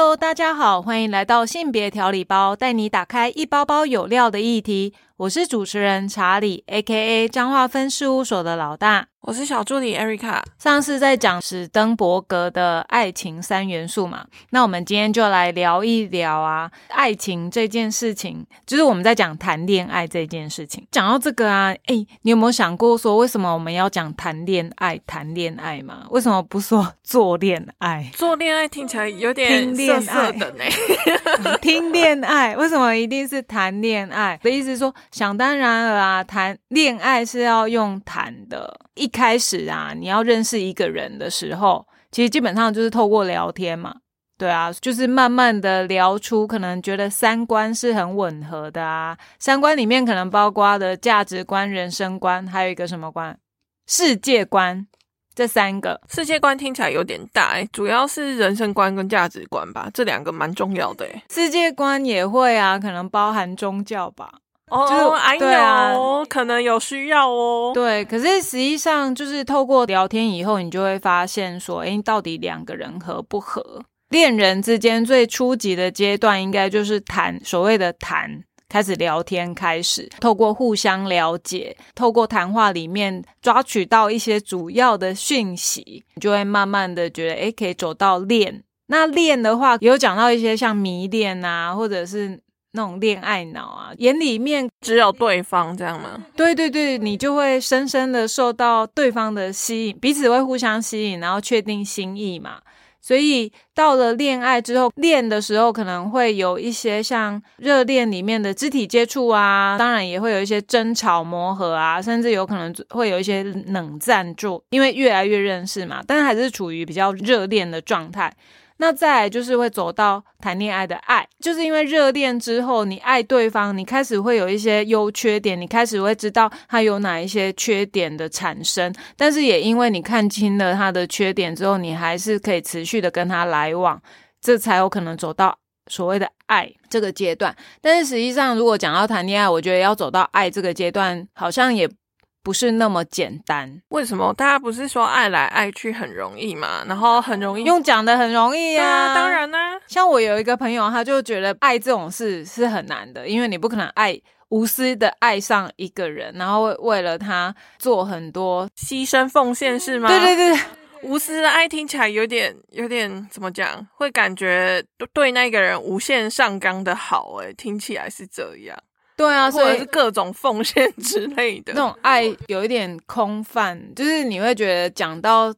Hello，大家好，欢迎来到性别调理包，带你打开一包包有料的议题。我是主持人查理，A.K.A. 彰化分事务所的老大。我是小助理 Erica。上次在讲史登伯格的爱情三元素嘛，那我们今天就来聊一聊啊，爱情这件事情，就是我们在讲谈恋爱这件事情。讲到这个啊，哎，你有没有想过说，为什么我们要讲谈恋爱？谈恋爱嘛，为什么不说 做恋爱？做恋爱听起来有点色色的呢。听恋爱，为什么一定是谈恋爱？的意思是说。想当然了啊，谈恋爱是要用谈的。一开始啊，你要认识一个人的时候，其实基本上就是透过聊天嘛。对啊，就是慢慢的聊出可能觉得三观是很吻合的啊。三观里面可能包括的价值观、人生观，还有一个什么观？世界观。这三个世界观听起来有点大，主要是人生观跟价值观吧，这两个蛮重要的。世界观也会啊，可能包含宗教吧。哦，哎呦，可能有需要哦。对，可是实际上就是透过聊天以后，你就会发现说，哎，到底两个人合不合？恋人之间最初级的阶段，应该就是谈所谓的谈，开始聊天，开始透过互相了解，透过谈话里面抓取到一些主要的讯息，你就会慢慢的觉得，哎，可以走到恋。那恋的话，有讲到一些像迷恋啊，或者是。那种恋爱脑啊，眼里面只有对方这样吗？对对对，你就会深深的受到对方的吸引，彼此会互相吸引，然后确定心意嘛。所以到了恋爱之后，恋的时候可能会有一些像热恋里面的肢体接触啊，当然也会有一些争吵磨合啊，甚至有可能会有一些冷战住，因为越来越认识嘛，但还是处于比较热恋的状态。那再来就是会走到谈恋爱的爱，就是因为热恋之后，你爱对方，你开始会有一些优缺点，你开始会知道他有哪一些缺点的产生，但是也因为你看清了他的缺点之后，你还是可以持续的跟他来往，这才有可能走到所谓的爱这个阶段。但是实际上，如果讲到谈恋爱，我觉得要走到爱这个阶段，好像也。不是那么简单，为什么？大家不是说爱来爱去很容易嘛？然后很容易用讲的很容易呀，当然呢。像我有一个朋友，他就觉得爱这种事是很难的，因为你不可能爱无私的爱上一个人，然后为了他做很多牺牲奉献，是吗？对对对，无私的爱听起来有点有点怎么讲？会感觉对那个人无限上纲的好，哎，听起来是这样。对啊，所以是各种奉献 之类的那种爱，有一点空泛，就是你会觉得讲到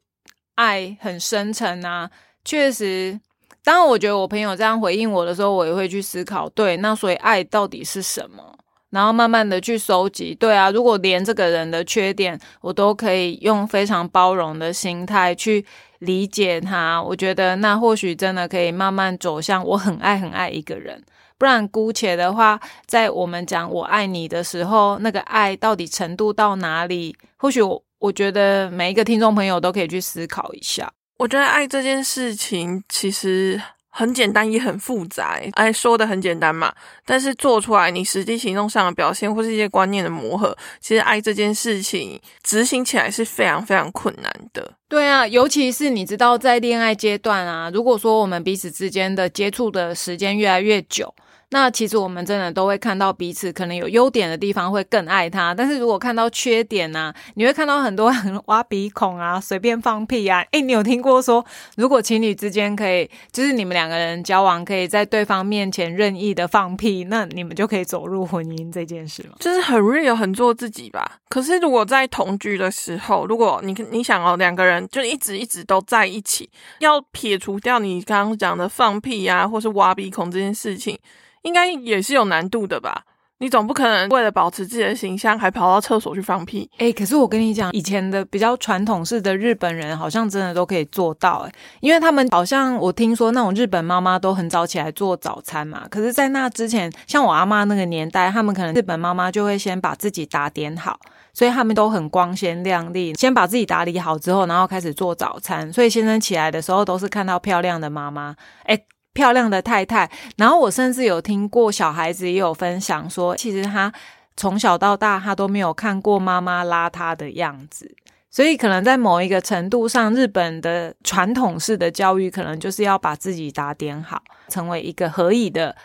爱很深沉啊。确实，当我觉得我朋友这样回应我的时候，我也会去思考，对，那所以爱到底是什么？然后慢慢的去收集。对啊，如果连这个人的缺点我都可以用非常包容的心态去理解他，我觉得那或许真的可以慢慢走向我很爱很爱一个人。不然，姑且的话，在我们讲我爱你的时候，那个爱到底程度到哪里？或许我我觉得每一个听众朋友都可以去思考一下。我觉得爱这件事情其实很简单，也很复杂。哎，说的很简单嘛，但是做出来，你实际行动上的表现，或是一些观念的磨合，其实爱这件事情执行起来是非常非常困难的。对啊，尤其是你知道，在恋爱阶段啊，如果说我们彼此之间的接触的时间越来越久。那其实我们真的都会看到彼此可能有优点的地方，会更爱他。但是如果看到缺点呢，你会看到很多很挖鼻孔啊，随便放屁啊。诶，你有听过说，如果情侣之间可以，就是你们两个人交往，可以在对方面前任意的放屁，那你们就可以走入婚姻这件事吗？就是很 real，很做自己吧。可是如果在同居的时候，如果你你想哦，两个人就一直一直都在一起，要撇除掉你刚刚讲的放屁啊，或是挖鼻孔这件事情。应该也是有难度的吧？你总不可能为了保持自己的形象，还跑到厕所去放屁？哎，可是我跟你讲，以前的比较传统式的日本人，好像真的都可以做到。哎，因为他们好像我听说那种日本妈妈都很早起来做早餐嘛。可是，在那之前，像我阿妈那个年代，他们可能日本妈妈就会先把自己打点好，所以他们都很光鲜亮丽，先把自己打理好之后，然后开始做早餐。所以先生起来的时候，都是看到漂亮的妈妈。哎。漂亮的太太，然后我甚至有听过小孩子也有分享说，其实他从小到大他都没有看过妈妈邋遢的样子，所以可能在某一个程度上，日本的传统式的教育，可能就是要把自己打点好，成为一个合宜的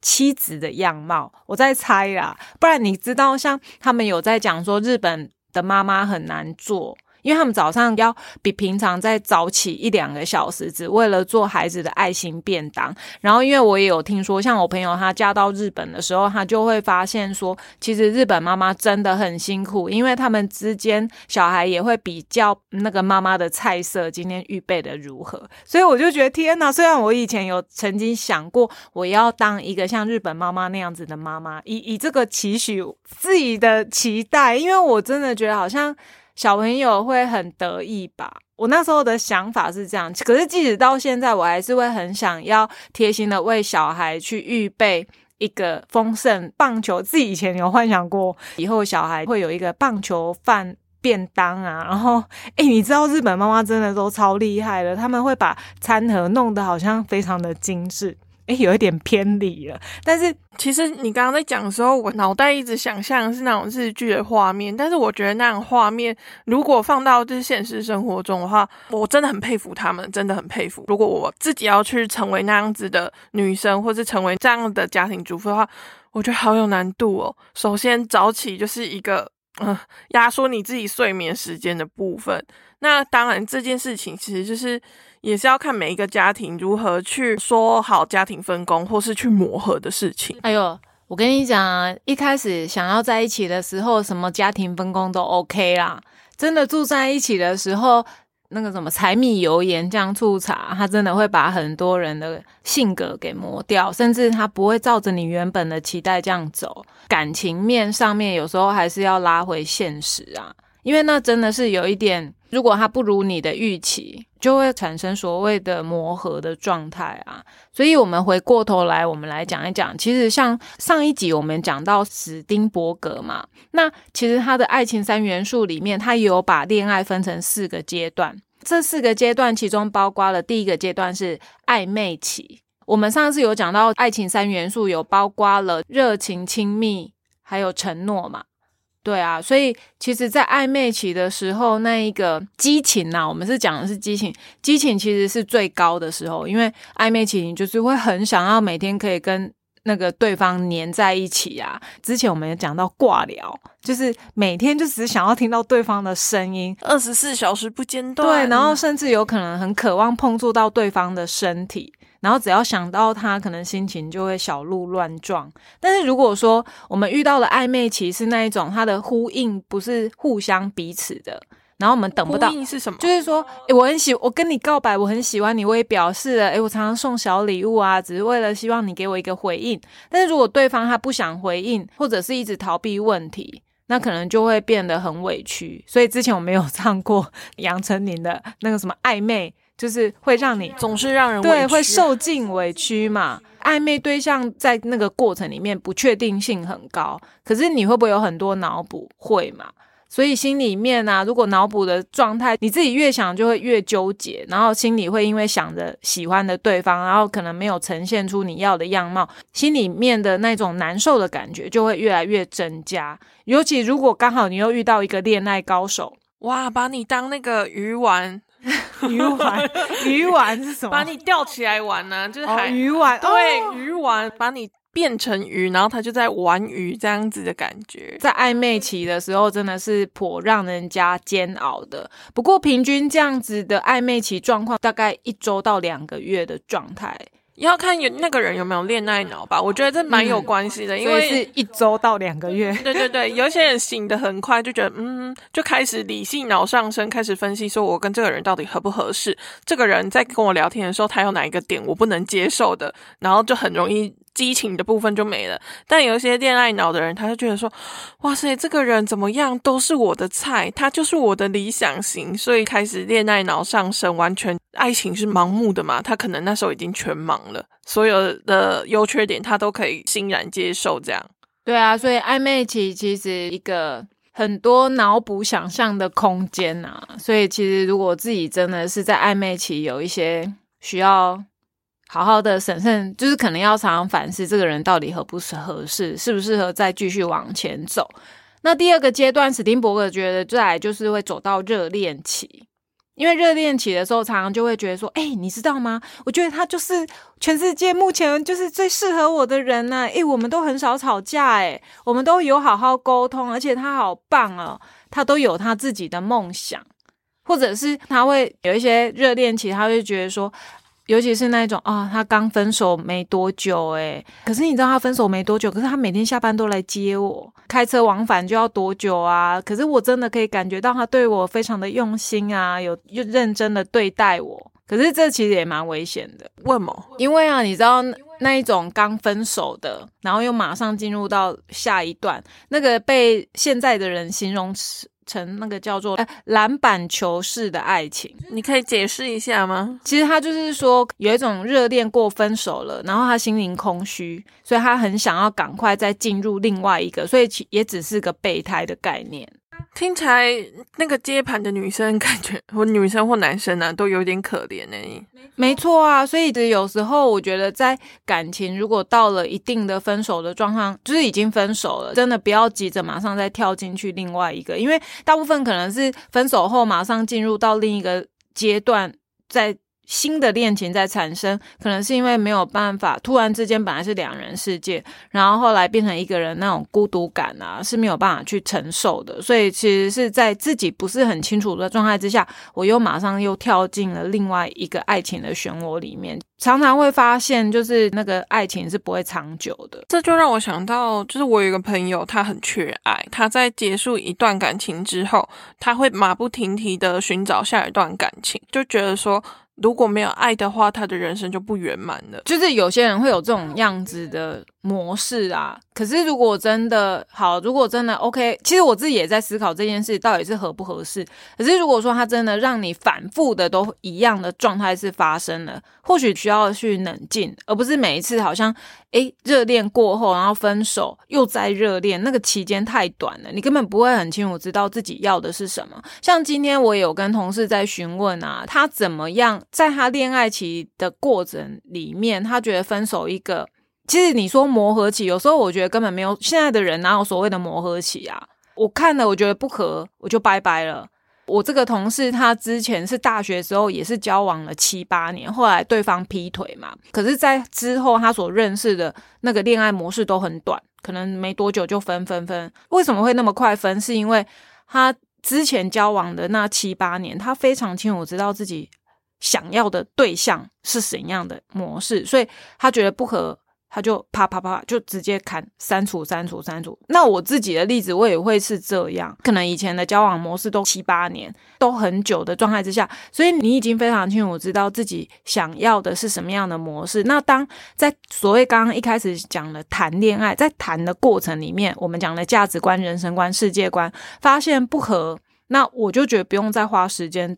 妻子的样貌。我在猜啦，不然你知道，像他们有在讲说，日本的妈妈很难做。因为他们早上要比平常再早起一两个小时，只为了做孩子的爱心便当。然后，因为我也有听说，像我朋友她嫁到日本的时候，她就会发现说，其实日本妈妈真的很辛苦，因为他们之间小孩也会比较那个妈妈的菜色今天预备的如何。所以我就觉得天哪！虽然我以前有曾经想过，我要当一个像日本妈妈那样子的妈妈，以以这个期许自己的期待，因为我真的觉得好像。小朋友会很得意吧？我那时候的想法是这样，可是即使到现在，我还是会很想要贴心的为小孩去预备一个丰盛棒球。自己以前有幻想过，以后小孩会有一个棒球饭便当啊。然后，哎，你知道日本妈妈真的都超厉害的，他们会把餐盒弄得好像非常的精致。哎，有一点偏离了。但是其实你刚刚在讲的时候，我脑袋一直想象是那种日剧的画面。但是我觉得那种画面如果放到就是现实生活中的话，我真的很佩服他们，真的很佩服。如果我自己要去成为那样子的女生，或是成为这样的家庭主妇的话，我觉得好有难度哦。首先早起就是一个嗯压缩你自己睡眠时间的部分。那当然这件事情其实就是。也是要看每一个家庭如何去说好家庭分工，或是去磨合的事情。哎呦，我跟你讲，一开始想要在一起的时候，什么家庭分工都 OK 啦。真的住在一起的时候，那个什么柴米油盐酱醋茶，他真的会把很多人的性格给磨掉，甚至他不会照着你原本的期待这样走。感情面上面，有时候还是要拉回现实啊，因为那真的是有一点。如果他不如你的预期，就会产生所谓的磨合的状态啊。所以，我们回过头来，我们来讲一讲，其实像上一集我们讲到史丁伯格嘛，那其实他的爱情三元素里面，他有把恋爱分成四个阶段。这四个阶段其中包括了第一个阶段是暧昧期。我们上次有讲到爱情三元素，有包括了热情、亲密，还有承诺嘛。对啊，所以其实，在暧昧期的时候，那一个激情呐，我们是讲的是激情，激情其实是最高的时候，因为暧昧期你就是会很想要每天可以跟那个对方黏在一起啊。之前我们也讲到挂聊，就是每天就只想要听到对方的声音，二十四小时不间断。对，然后甚至有可能很渴望碰触到对方的身体。然后只要想到他，可能心情就会小鹿乱撞。但是如果说我们遇到了暧昧期是那一种，他的呼应不是互相彼此的，然后我们等不到。呼应是什么？就是说，诶我很喜，我跟你告白，我很喜欢你，我也表示了，诶我常常送小礼物啊，只是为了希望你给我一个回应。但是如果对方他不想回应，或者是一直逃避问题，那可能就会变得很委屈。所以之前我没有 唱过杨丞琳的那个什么暧昧。就是会让你总是让人对会受尽委屈嘛？暧昧对象在那个过程里面不确定性很高，可是你会不会有很多脑补？会嘛？所以心里面啊，如果脑补的状态，你自己越想就会越纠结，然后心里会因为想着喜欢的对方，然后可能没有呈现出你要的样貌，心里面的那种难受的感觉就会越来越增加。尤其如果刚好你又遇到一个恋爱高手，哇，把你当那个鱼丸。鱼丸，鱼丸是什么？把你吊起来玩呢？就是海鱼丸，对，鱼丸把你变成鱼，然后他就在玩鱼这样子的感觉。在暧昧期的时候，真的是颇让人家煎熬的。不过平均这样子的暧昧期状况，大概一周到两个月的状态。要看有那个人有没有恋爱脑吧，我觉得这蛮有关系的，因为是一周到两个月。对对对，有些人醒的很快，就觉得嗯，就开始理性脑上升，开始分析说我跟这个人到底合不合适，这个人在跟我聊天的时候，他有哪一个点我不能接受的，然后就很容易。激情的部分就没了，但有一些恋爱脑的人，他就觉得说：“哇塞，这个人怎么样都是我的菜，他就是我的理想型。”所以开始恋爱脑上升，完全爱情是盲目的嘛？他可能那时候已经全盲了，所有的优缺点他都可以欣然接受。这样对啊，所以暧昧期其实一个很多脑补想象的空间呐。所以其实如果自己真的是在暧昧期有一些需要。好好的审慎，就是可能要常常反思这个人到底合不合适，适不适合再继续往前走。那第二个阶段，史丁伯格觉得再来就是会走到热恋期，因为热恋期的时候，常常就会觉得说，哎，你知道吗？我觉得他就是全世界目前就是最适合我的人呢。哎，我们都很少吵架，哎，我们都有好好沟通，而且他好棒哦，他都有他自己的梦想，或者是他会有一些热恋期，他会觉得说。尤其是那种啊，他刚分手没多久，诶可是你知道他分手没多久，可是他每天下班都来接我，开车往返就要多久啊？可是我真的可以感觉到他对我非常的用心啊，有又认真的对待我。可是这其实也蛮危险的，为什么？因为啊，你知道那一种刚分手的，然后又马上进入到下一段，那个被现在的人形容词。成那个叫做篮板球式的爱情，你可以解释一下吗？其实他就是说有一种热恋过分手了，然后他心灵空虚，所以他很想要赶快再进入另外一个，所以其也只是个备胎的概念。听起来那个接盘的女生感觉，或女生或男生呢，都有点可怜呢。没错啊，所以有时候我觉得，在感情如果到了一定的分手的状况，就是已经分手了，真的不要急着马上再跳进去另外一个，因为大部分可能是分手后马上进入到另一个阶段，在。新的恋情在产生，可能是因为没有办法，突然之间本来是两人世界，然后后来变成一个人，那种孤独感啊是没有办法去承受的。所以其实是在自己不是很清楚的状态之下，我又马上又跳进了另外一个爱情的漩涡里面，常常会发现就是那个爱情是不会长久的。这就让我想到，就是我有一个朋友，他很缺爱，他在结束一段感情之后，他会马不停蹄的寻找下一段感情，就觉得说。如果没有爱的话，他的人生就不圆满了。就是有些人会有这种样子的。模式啊，可是如果真的好，如果真的 OK，其实我自己也在思考这件事到底是合不合适。可是如果说他真的让你反复的都一样的状态是发生了，或许需要去冷静，而不是每一次好像诶热恋过后然后分手又在热恋，那个期间太短了，你根本不会很清楚知道自己要的是什么。像今天我有跟同事在询问啊，他怎么样在他恋爱期的过程里面，他觉得分手一个。其实你说磨合期，有时候我觉得根本没有。现在的人哪有所谓的磨合期啊？我看了，我觉得不合，我就拜拜了。我这个同事，他之前是大学时候也是交往了七八年，后来对方劈腿嘛。可是，在之后他所认识的那个恋爱模式都很短，可能没多久就分分分。为什么会那么快分？是因为他之前交往的那七八年，他非常清楚知道自己想要的对象是怎样的模式，所以他觉得不合。他就啪啪啪就直接砍删除删除删除。那我自己的例子，我也会是这样。可能以前的交往模式都七八年，都很久的状态之下，所以你已经非常清楚知道自己想要的是什么样的模式。那当在所谓刚刚一开始讲的谈恋爱，在谈的过程里面，我们讲的价值观、人生观、世界观发现不合，那我就觉得不用再花时间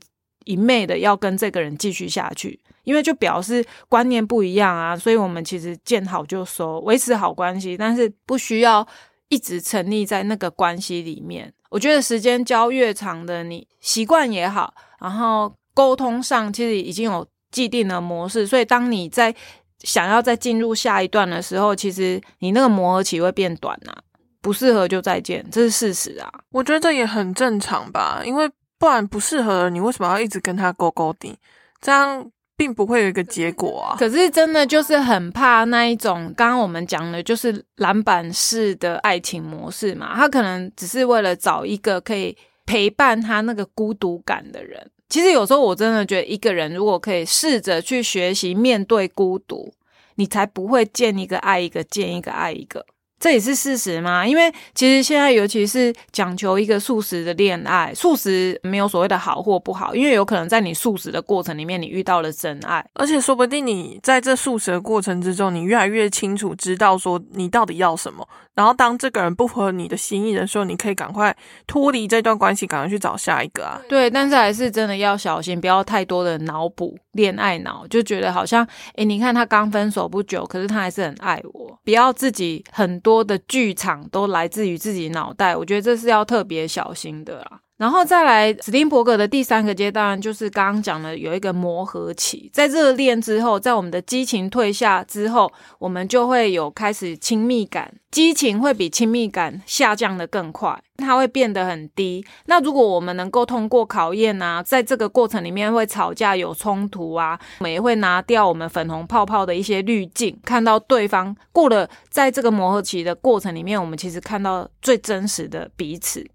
一昧的要跟这个人继续下去。因为就表示观念不一样啊，所以我们其实见好就收，维持好关系，但是不需要一直沉溺在那个关系里面。我觉得时间交越长的，你习惯也好，然后沟通上其实已经有既定的模式，所以当你在想要再进入下一段的时候，其实你那个磨合期会变短啊，不适合就再见，这是事实啊。我觉得这也很正常吧，因为不然不适合你为什么要一直跟他勾勾顶？这样。并不会有一个结果啊！可是真的就是很怕那一种，刚刚我们讲的，就是篮板式的爱情模式嘛。他可能只是为了找一个可以陪伴他那个孤独感的人。其实有时候我真的觉得，一个人如果可以试着去学习面对孤独，你才不会见一个爱一个，见一个爱一个。这也是事实吗？因为其实现在尤其是讲求一个素食的恋爱，素食没有所谓的好或不好，因为有可能在你素食的过程里面，你遇到了真爱，而且说不定你在这素食的过程之中，你越来越清楚知道说你到底要什么。然后当这个人不合你的心意的时候，你可以赶快脱离这段关系，赶快去找下一个啊。对，但是还是真的要小心，不要太多的脑补恋爱脑，就觉得好像诶，你看他刚分手不久，可是他还是很爱我，不要自己很多多的剧场都来自于自己脑袋，我觉得这是要特别小心的啦。然后再来，史丁伯格的第三个阶段就是刚刚讲的有一个磨合期，在热恋之后，在我们的激情退下之后，我们就会有开始亲密感，激情会比亲密感下降的更快，它会变得很低。那如果我们能够通过考验啊，在这个过程里面会吵架有冲突啊，我们也会拿掉我们粉红泡泡的一些滤镜，看到对方过了在这个磨合期的过程里面，我们其实看到最真实的彼此。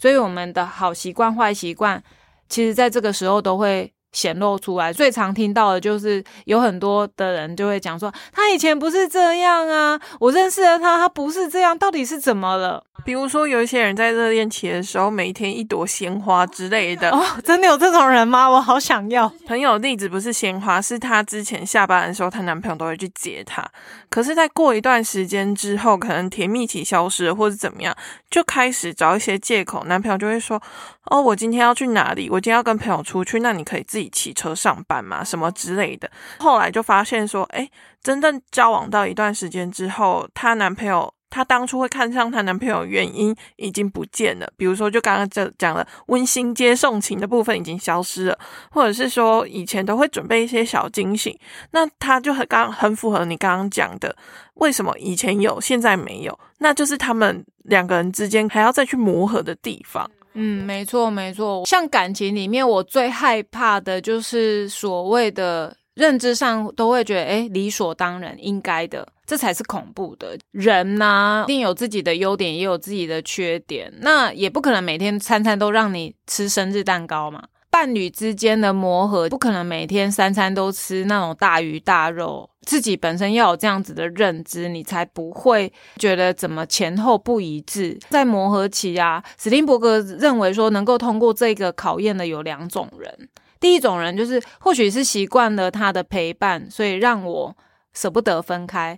所以我们的好习惯、坏习惯，其实在这个时候都会显露出来。最常听到的就是有很多的人就会讲说，他以前不是这样啊，我认识了他，他不是这样，到底是怎么了？比如说，有一些人在热恋期的时候，每天一朵鲜花之类的。哦，真的有这种人吗？我好想要。朋友例子不是鲜花，是她之前下班的时候，她男朋友都会去接她。可是，在过一段时间之后，可能甜蜜期消失了，或者怎么样，就开始找一些借口。男朋友就会说：“哦，我今天要去哪里？我今天要跟朋友出去，那你可以自己骑车上班吗？什么之类的。”后来就发现说：“哎，真正交往到一段时间之后，她男朋友。”她当初会看上她男朋友原因已经不见了，比如说就刚刚这讲了温馨接送情的部分已经消失了，或者是说以前都会准备一些小惊喜，那她就很刚很符合你刚刚讲的，为什么以前有现在没有？那就是他们两个人之间还要再去磨合的地方。嗯，没错没错，像感情里面我最害怕的就是所谓的认知上都会觉得哎理所当然应该的。这才是恐怖的人呢，一定有自己的优点，也有自己的缺点。那也不可能每天餐餐都让你吃生日蛋糕嘛。伴侣之间的磨合，不可能每天三餐都吃那种大鱼大肉。自己本身要有这样子的认知，你才不会觉得怎么前后不一致。在磨合期啊，史蒂伯格认为说，能够通过这个考验的有两种人。第一种人就是，或许是习惯了他的陪伴，所以让我舍不得分开。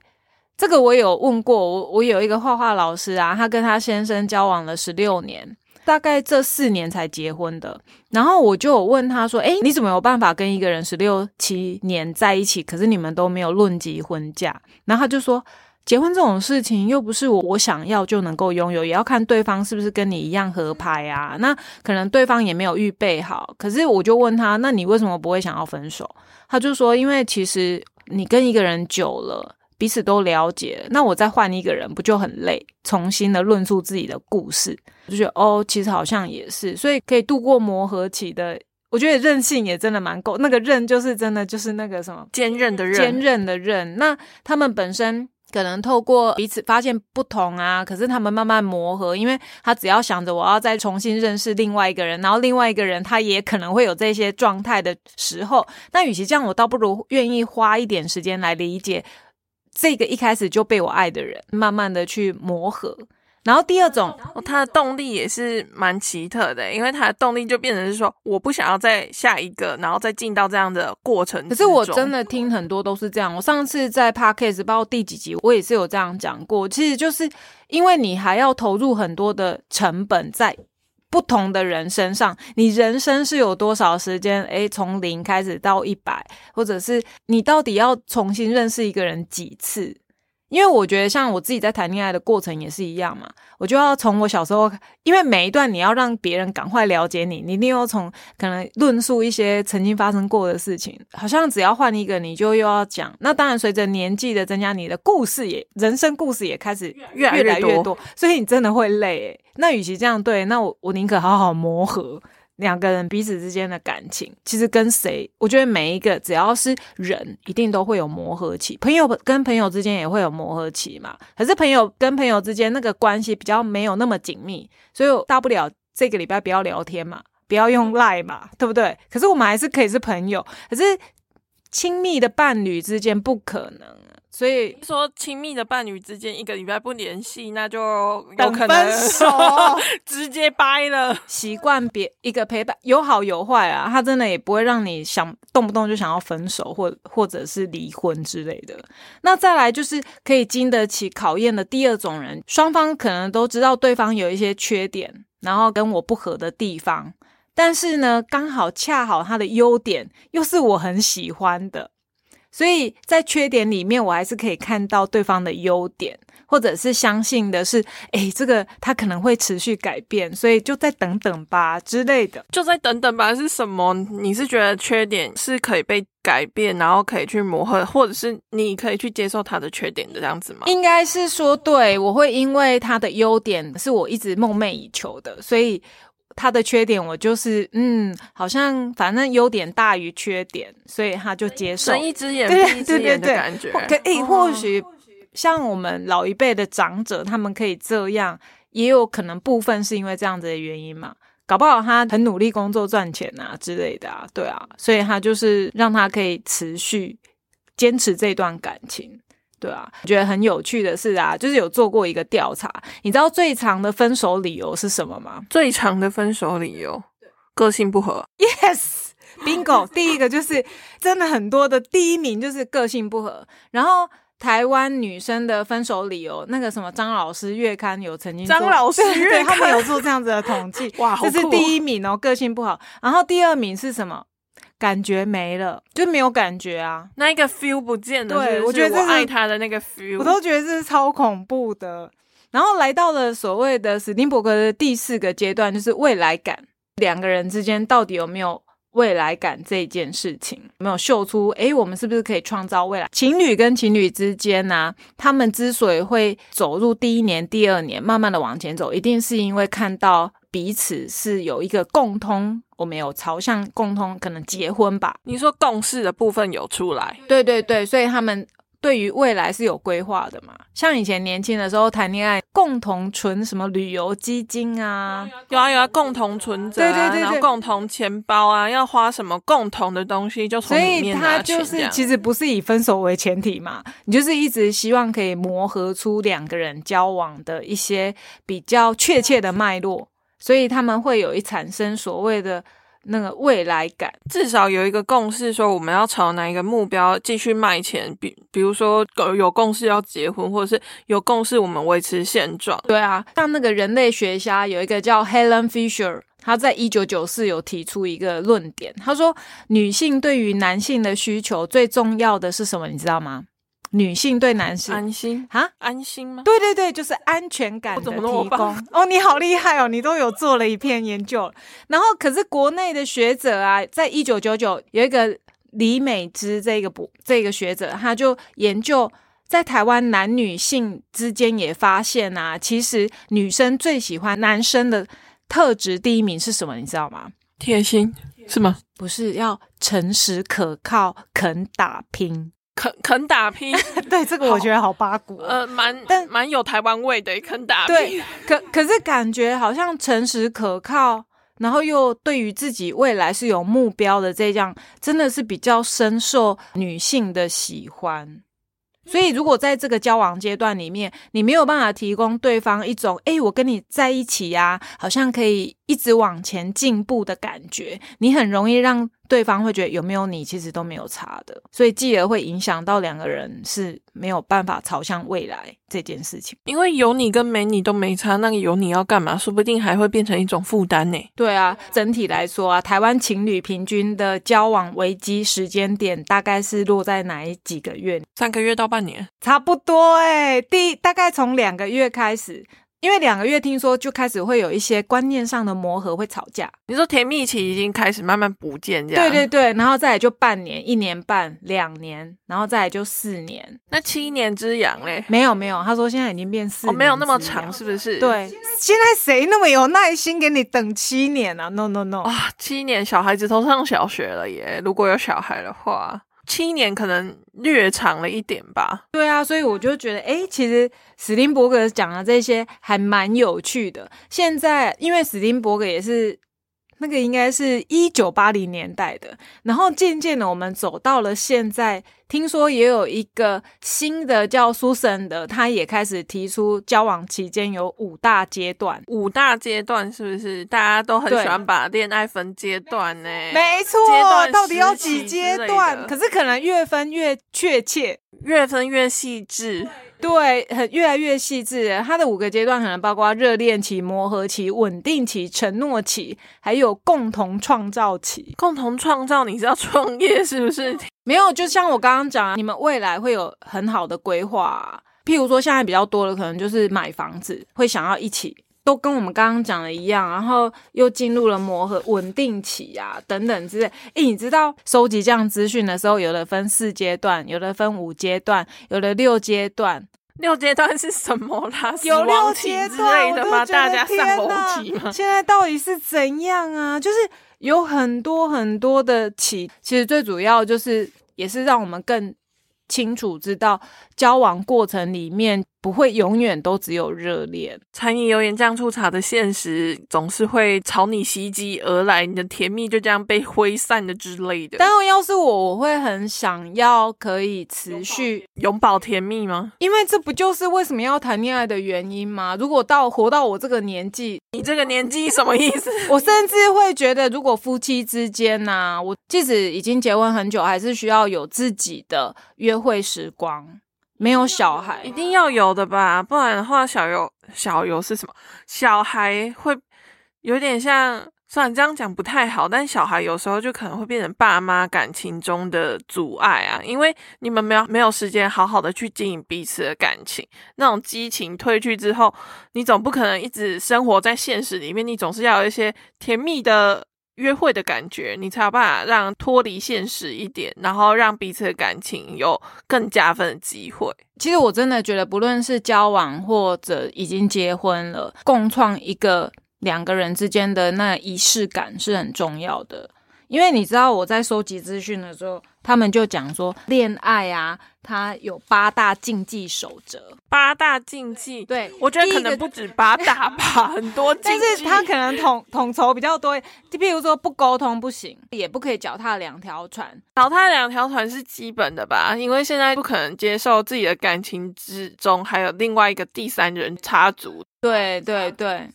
这个我有问过，我我有一个画画老师啊，他跟他先生交往了十六年，大概这四年才结婚的。然后我就有问他说：“哎，你怎么有办法跟一个人十六七年在一起？可是你们都没有论及婚嫁？”然后他就说：“结婚这种事情又不是我我想要就能够拥有，也要看对方是不是跟你一样合拍啊。那可能对方也没有预备好。可是我就问他：那你为什么不会想要分手？他就说：因为其实你跟一个人久了。”彼此都了解，那我再换一个人不就很累？重新的论述自己的故事，就觉得哦，其实好像也是，所以可以度过磨合期的。我觉得韧性也真的蛮够，那个韧就是真的就是那个什么坚韧的韧，坚韧的韧。那他们本身可能透过彼此发现不同啊，可是他们慢慢磨合，因为他只要想着我要再重新认识另外一个人，然后另外一个人他也可能会有这些状态的时候，那与其这样，我倒不如愿意花一点时间来理解。这个一开始就被我爱的人，慢慢的去磨合，然后第二种，它的动力也是蛮奇特的，因为它的动力就变成是说，我不想要再下一个，然后再进到这样的过程。可是我真的听很多都是这样，我上次在 podcast 包括第几集，我也是有这样讲过，其实就是因为你还要投入很多的成本在。不同的人身上，你人生是有多少时间？诶，从零开始到一百，或者是你到底要重新认识一个人几次？因为我觉得，像我自己在谈恋爱的过程也是一样嘛，我就要从我小时候，因为每一段你要让别人赶快了解你，你一定要从可能论述一些曾经发生过的事情，好像只要换一个，你就又要讲。那当然，随着年纪的增加，你的故事也人生故事也开始越来越多，所以你真的会累。那与其这样对，那我我宁可好好磨合。两个人彼此之间的感情，其实跟谁，我觉得每一个只要是人，一定都会有磨合期。朋友跟朋友之间也会有磨合期嘛。可是朋友跟朋友之间那个关系比较没有那么紧密，所以大不了这个礼拜不要聊天嘛，不要用赖嘛，对不对？可是我们还是可以是朋友。可是亲密的伴侣之间不可能。所以说，亲密的伴侣之间一个礼拜不联系，那就有可能分手，直接掰了。习惯别一个陪伴，有好有坏啊。他真的也不会让你想动不动就想要分手，或或者是离婚之类的。那再来就是可以经得起考验的第二种人，双方可能都知道对方有一些缺点，然后跟我不合的地方，但是呢，刚好恰好他的优点又是我很喜欢的。所以在缺点里面，我还是可以看到对方的优点，或者是相信的是，哎，这个他可能会持续改变，所以就再等等吧之类的。就再等等吧是什么？你是觉得缺点是可以被改变，然后可以去磨合，或者是你可以去接受他的缺点的这样子吗？应该是说，对我会因为他的优点是我一直梦寐以求的，所以他的缺点我就是嗯，好像反正优点大于缺点，所以他就接受。睁一只眼 闭一只眼的感觉。可诶，或许。像我们老一辈的长者，他们可以这样，也有可能部分是因为这样子的原因嘛？搞不好他很努力工作赚钱啊之类的啊，对啊，所以他就是让他可以持续坚持这段感情，对啊。我觉得很有趣的是啊，就是有做过一个调查，你知道最长的分手理由是什么吗？最长的分手理由，个性不合。Yes，Bingo，第一个就是真的很多的第一名就是个性不合，然后。台湾女生的分手理由，那个什么张老师月刊有曾经张老师 月刊他们有做这样子的统计，哇，这是第一名哦，个性不好。然后第二名是什么？感觉没了，就没有感觉啊，那一个 feel 不见了。对，我觉得我爱他的那个 feel，我都觉得这是超恐怖的。然后来到了所谓的史丁伯格的第四个阶段，就是未来感，两个人之间到底有没有？未来感这件事情没有秀出，诶，我们是不是可以创造未来？情侣跟情侣之间呢，他们之所以会走入第一年、第二年，慢慢的往前走，一定是因为看到彼此是有一个共通，我们有朝向共通，可能结婚吧？你说共识的部分有出来？对对对，所以他们。对于未来是有规划的嘛？像以前年轻的时候谈恋爱，共同存什么旅游基金啊？有啊有啊，共同存折啊，然后共同钱包啊，要花什么共同的东西就从里面拿钱。所以他就是其实不是以分手为前提嘛，你就是一直希望可以磨合出两个人交往的一些比较确切的脉络，所以他们会有一产生所谓的。那个未来感，至少有一个共识，说我们要朝哪一个目标继续迈前。比比如说，有共识要结婚，或者是有共识我们维持现状。对啊，像那个人类学家有一个叫 Helen Fisher，他在一九九四有提出一个论点，他说女性对于男性的需求最重要的是什么？你知道吗？女性对男性安心啊，安心吗？对对对，就是安全感的提供。哦，你好厉害哦，你都有做了一篇研究。然后，可是国内的学者啊，在一九九九有一个李美芝这个不这个学者，他就研究在台湾男女性之间也发现啊，其实女生最喜欢男生的特质第一名是什么？你知道吗？贴心是吗？不是，要诚实可靠，肯打拼。肯肯打拼，对这个我觉得好八股，呃，蛮但蛮有台湾味的，肯打拼。对，可可是感觉好像诚实可靠，然后又对于自己未来是有目标的，这样真的是比较深受女性的喜欢。所以，如果在这个交往阶段里面，你没有办法提供对方一种“哎，我跟你在一起呀，好像可以一直往前进步”的感觉，你很容易让。对方会觉得有没有你其实都没有差的，所以继而会影响到两个人是没有办法朝向未来这件事情。因为有你跟没你都没差，那个有你要干嘛？说不定还会变成一种负担呢。对啊，整体来说啊，台湾情侣平均的交往危机时间点大概是落在哪几个月？三个月到半年，差不多哎。第大概从两个月开始。因为两个月，听说就开始会有一些观念上的磨合，会吵架。你说甜蜜期已经开始慢慢不见，这样？对对对，然后再来就半年、一年半、两年，然后再来就四年。那七年之痒嘞？没有没有，他说现在已经变四年，没有那么长，是不是？对，现在谁那么有耐心给你等七年啊？No No No！啊，七年，小孩子都上小学了耶！如果有小孩的话。七年可能略长了一点吧。对啊，所以我就觉得，哎，其实史丁伯格讲的这些还蛮有趣的。现在，因为史丁伯格也是。那个应该是一九八零年代的，然后渐渐的我们走到了现在，听说也有一个新的叫苏珊的，他也开始提出交往期间有五大阶段，五大阶段是不是？大家都很喜欢把恋爱分阶段呢？没错，到底要几阶段？可是可能越分越确切，越分越细致。对，很越来越细致。它的五个阶段可能包括热恋期、磨合期、稳定期、承诺期，还有共同创造期。共同创造，你是要创业是不是？没有，就像我刚刚讲，你们未来会有很好的规划。譬如说，现在比较多的可能就是买房子，会想要一起，都跟我们刚刚讲的一样，然后又进入了磨合稳定期啊，等等之类。诶，你知道收集这样资讯的时候，有的分四阶段，有的分五阶段，有的六阶段。六阶段是什么啦？有六阶之类的吗？大家上楼梯吗？现在到底是怎样啊？就是有很多很多的起，其实最主要就是也是让我们更清楚知道交往过程里面。不会永远都只有热恋，柴米油盐酱醋茶的现实总是会朝你袭击而来，你的甜蜜就这样被挥散的之类的。但要是我，我会很想要可以持续永葆甜蜜吗？因为这不就是为什么要谈恋爱的原因吗？如果到活到我这个年纪，你这个年纪什么意思？我甚至会觉得，如果夫妻之间呐，我即使已经结婚很久，还是需要有自己的约会时光。没有小孩，一定要有的吧？不然的话，小游小游是什么？小孩会有点像，虽然这样讲不太好，但小孩有时候就可能会变成爸妈感情中的阻碍啊，因为你们没有没有时间好好的去经营彼此的感情，那种激情褪去之后，你总不可能一直生活在现实里面，你总是要有一些甜蜜的。约会的感觉，你才有办法让脱离现实一点，然后让彼此的感情有更加分的机会。其实我真的觉得，不论是交往或者已经结婚了，共创一个两个人之间的那仪式感是很重要的。因为你知道，我在收集资讯的时候。他们就讲说，恋爱啊，它有八大禁忌守则。八大禁忌，对我觉得可能不止八大吧，很多禁忌。但是他可能统 统筹比较多，就譬如说不沟通不行，也不可以脚踏两条船。脚踏两条船是基本的吧？因为现在不可能接受自己的感情之中还有另外一个第三人插足。对对对。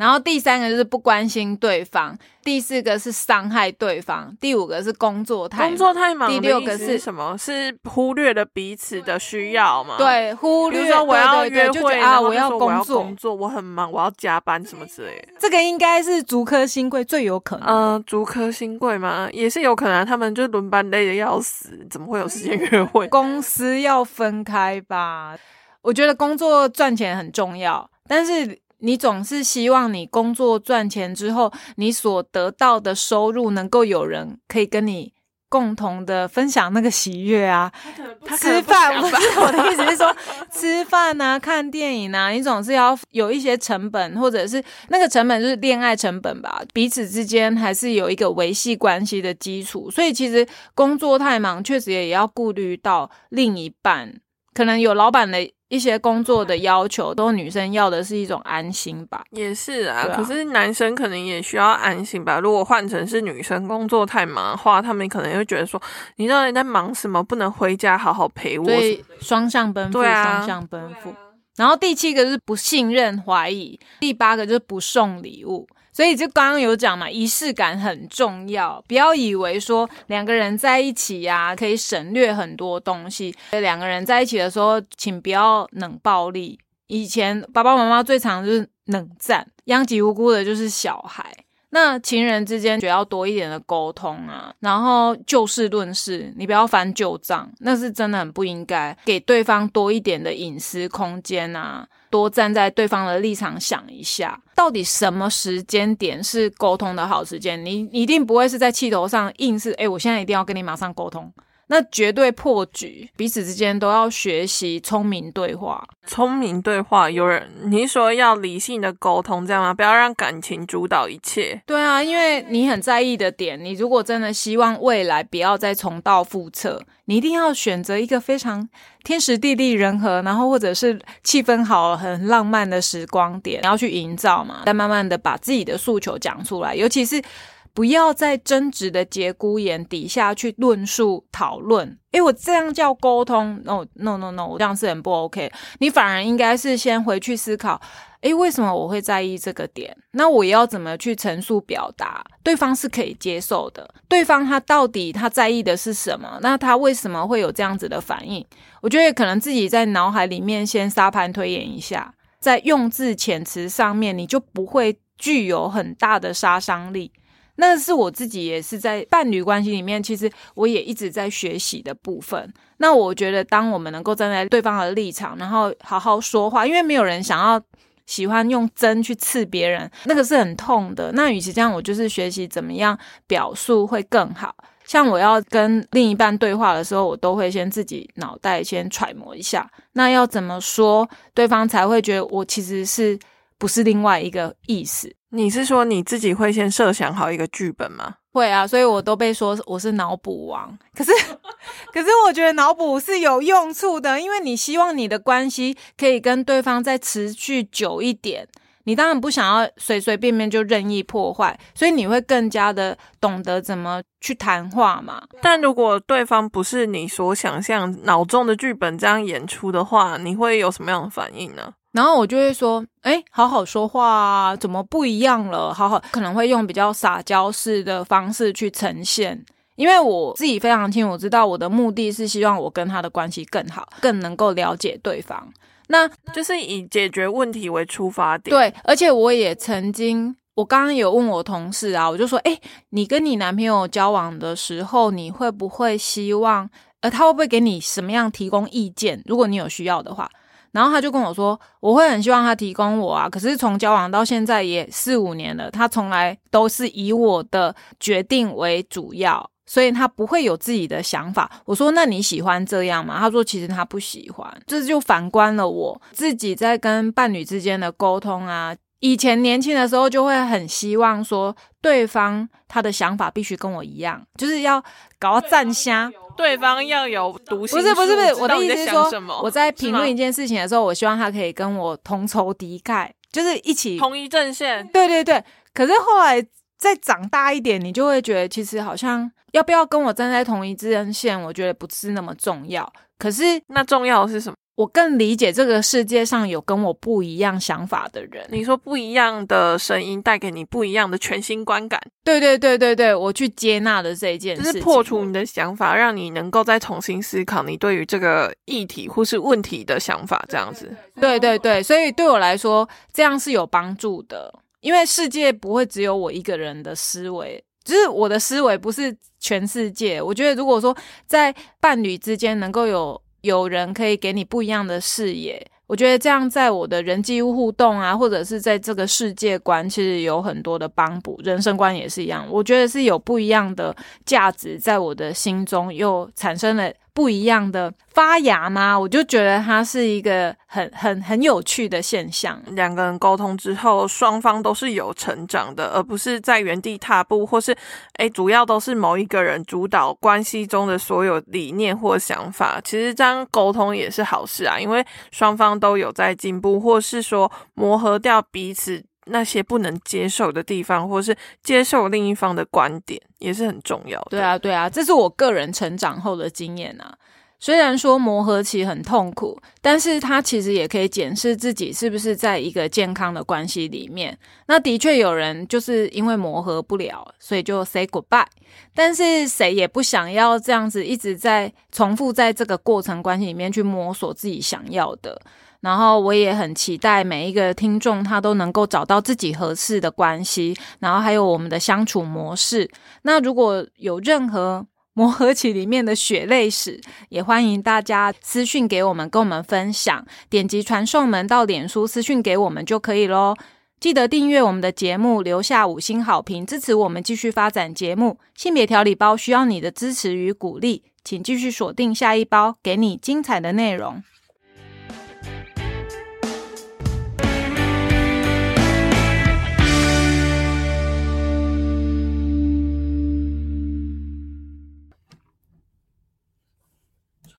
然后第三个就是不关心对方，第四个是伤害对方，第五个是工作太工作太忙，第六个是什么？是忽略了彼此的需要嘛？对，忽略说我要约会啊，我要工作，工作我很忙，我要加班什么之类的。这个应该是足科新贵最有可能。嗯，足科新贵嘛？也是有可能，他们就轮班累的要死，怎么会有时间约会？公司要分开吧？我觉得工作赚钱很重要，但是。你总是希望你工作赚钱之后，你所得到的收入能够有人可以跟你共同的分享那个喜悦啊。吃饭，不是我的意思是说，吃饭啊，看电影啊，你总是要有一些成本，或者是那个成本就是恋爱成本吧。彼此之间还是有一个维系关系的基础，所以其实工作太忙，确实也要顾虑到另一半，可能有老板的。一些工作的要求，都女生要的是一种安心吧？也是啊，可是男生可能也需要安心吧。如果换成是女生工作太忙的话，他们可能会觉得说，你到底在忙什么？不能回家好好陪我？所以双向奔赴，双向奔赴。然后第七个是不信任、怀疑，第八个就是不送礼物。所以就刚刚有讲嘛，仪式感很重要，不要以为说两个人在一起呀，可以省略很多东西。两个人在一起的时候，请不要冷暴力。以前爸爸妈妈最常就是冷战，殃及无辜的就是小孩。那情人之间，就要多一点的沟通啊，然后就事论事，你不要翻旧账，那是真的很不应该。给对方多一点的隐私空间啊。多站在对方的立场想一下，到底什么时间点是沟通的好时间？你一定不会是在气头上硬是，哎，我现在一定要跟你马上沟通。那绝对破局，彼此之间都要学习聪明对话。聪明对话，有人你说要理性的沟通，这样吗？不要让感情主导一切。对啊，因为你很在意的点，你如果真的希望未来不要再重蹈覆辙，你一定要选择一个非常天时地利人和，然后或者是气氛好、很浪漫的时光点，你要去营造嘛。再慢慢的把自己的诉求讲出来，尤其是。不要在争执的节骨眼底下去论述讨论，诶，我这样叫沟通？No No No No，这样是很不 OK。你反而应该是先回去思考，诶，为什么我会在意这个点？那我要怎么去陈述表达？对方是可以接受的。对方他到底他在意的是什么？那他为什么会有这样子的反应？我觉得可能自己在脑海里面先沙盘推演一下，在用字遣词上面，你就不会具有很大的杀伤力。那是我自己也是在伴侣关系里面，其实我也一直在学习的部分。那我觉得，当我们能够站在对方的立场，然后好好说话，因为没有人想要喜欢用针去刺别人，那个是很痛的。那与其这样，我就是学习怎么样表述会更好。像我要跟另一半对话的时候，我都会先自己脑袋先揣摩一下，那要怎么说对方才会觉得我其实是不是另外一个意思？你是说你自己会先设想好一个剧本吗？会啊，所以我都被说我是脑补王。可是，可是我觉得脑补是有用处的，因为你希望你的关系可以跟对方再持续久一点。你当然不想要随随便便就任意破坏，所以你会更加的懂得怎么去谈话嘛。但如果对方不是你所想象脑中的剧本这样演出的话，你会有什么样的反应呢？然后我就会说：“哎，好好说话啊，怎么不一样了？好好，可能会用比较撒娇式的方式去呈现，因为我自己非常清楚，知道我的目的是希望我跟他的关系更好，更能够了解对方。”那就是以解决问题为出发点。对，而且我也曾经，我刚刚有问我同事啊，我就说，哎，你跟你男朋友交往的时候，你会不会希望，呃，他会不会给你什么样提供意见？如果你有需要的话，然后他就跟我说，我会很希望他提供我啊。可是从交往到现在也四五年了，他从来都是以我的决定为主要。所以他不会有自己的想法。我说：“那你喜欢这样吗？”他说：“其实他不喜欢。”这就反观了我自己在跟伴侣之间的沟通啊。以前年轻的时候就会很希望说，对方他的想法必须跟我一样，就是要搞到站虾，对方要有独不是不是不是，我的意思是说，我在评论一件事情的时候，我希望他可以跟我同仇敌忾，就是一起同一阵线。对对对。可是后来再长大一点，你就会觉得其实好像。要不要跟我站在同一阵线？我觉得不是那么重要。可是那重要的是什么？我更理解这个世界上有跟我不一样想法的人。你说不一样的声音带给你不一样的全新观感。对对对对对，我去接纳的这一件事，是破除你的想法，让你能够再重新思考你对于这个议题或是问题的想法。这样子，对对对，所以对我来说，这样是有帮助的，因为世界不会只有我一个人的思维。就是我的思维不是全世界，我觉得如果说在伴侣之间能够有有人可以给你不一样的视野，我觉得这样在我的人际互动啊，或者是在这个世界观，其实有很多的帮补，人生观也是一样，我觉得是有不一样的价值，在我的心中又产生了。不一样的发芽吗？我就觉得它是一个很很很有趣的现象。两个人沟通之后，双方都是有成长的，而不是在原地踏步，或是诶，主要都是某一个人主导关系中的所有理念或想法。其实这样沟通也是好事啊，因为双方都有在进步，或是说磨合掉彼此。那些不能接受的地方，或是接受另一方的观点，也是很重要的。对啊，对啊，这是我个人成长后的经验啊。虽然说磨合期很痛苦，但是他其实也可以检视自己是不是在一个健康的关系里面。那的确有人就是因为磨合不了，所以就 say goodbye。但是谁也不想要这样子一直在重复在这个过程关系里面去摸索自己想要的。然后我也很期待每一个听众他都能够找到自己合适的关系，然后还有我们的相处模式。那如果有任何 磨合期里面的血泪史，也欢迎大家私讯给我们，跟我们分享。点击传送门到脸书私讯给我们就可以喽。记得订阅我们的节目，留下五星好评，支持我们继续发展节目。性别调理包需要你的支持与鼓励，请继续锁定下一包，给你精彩的内容。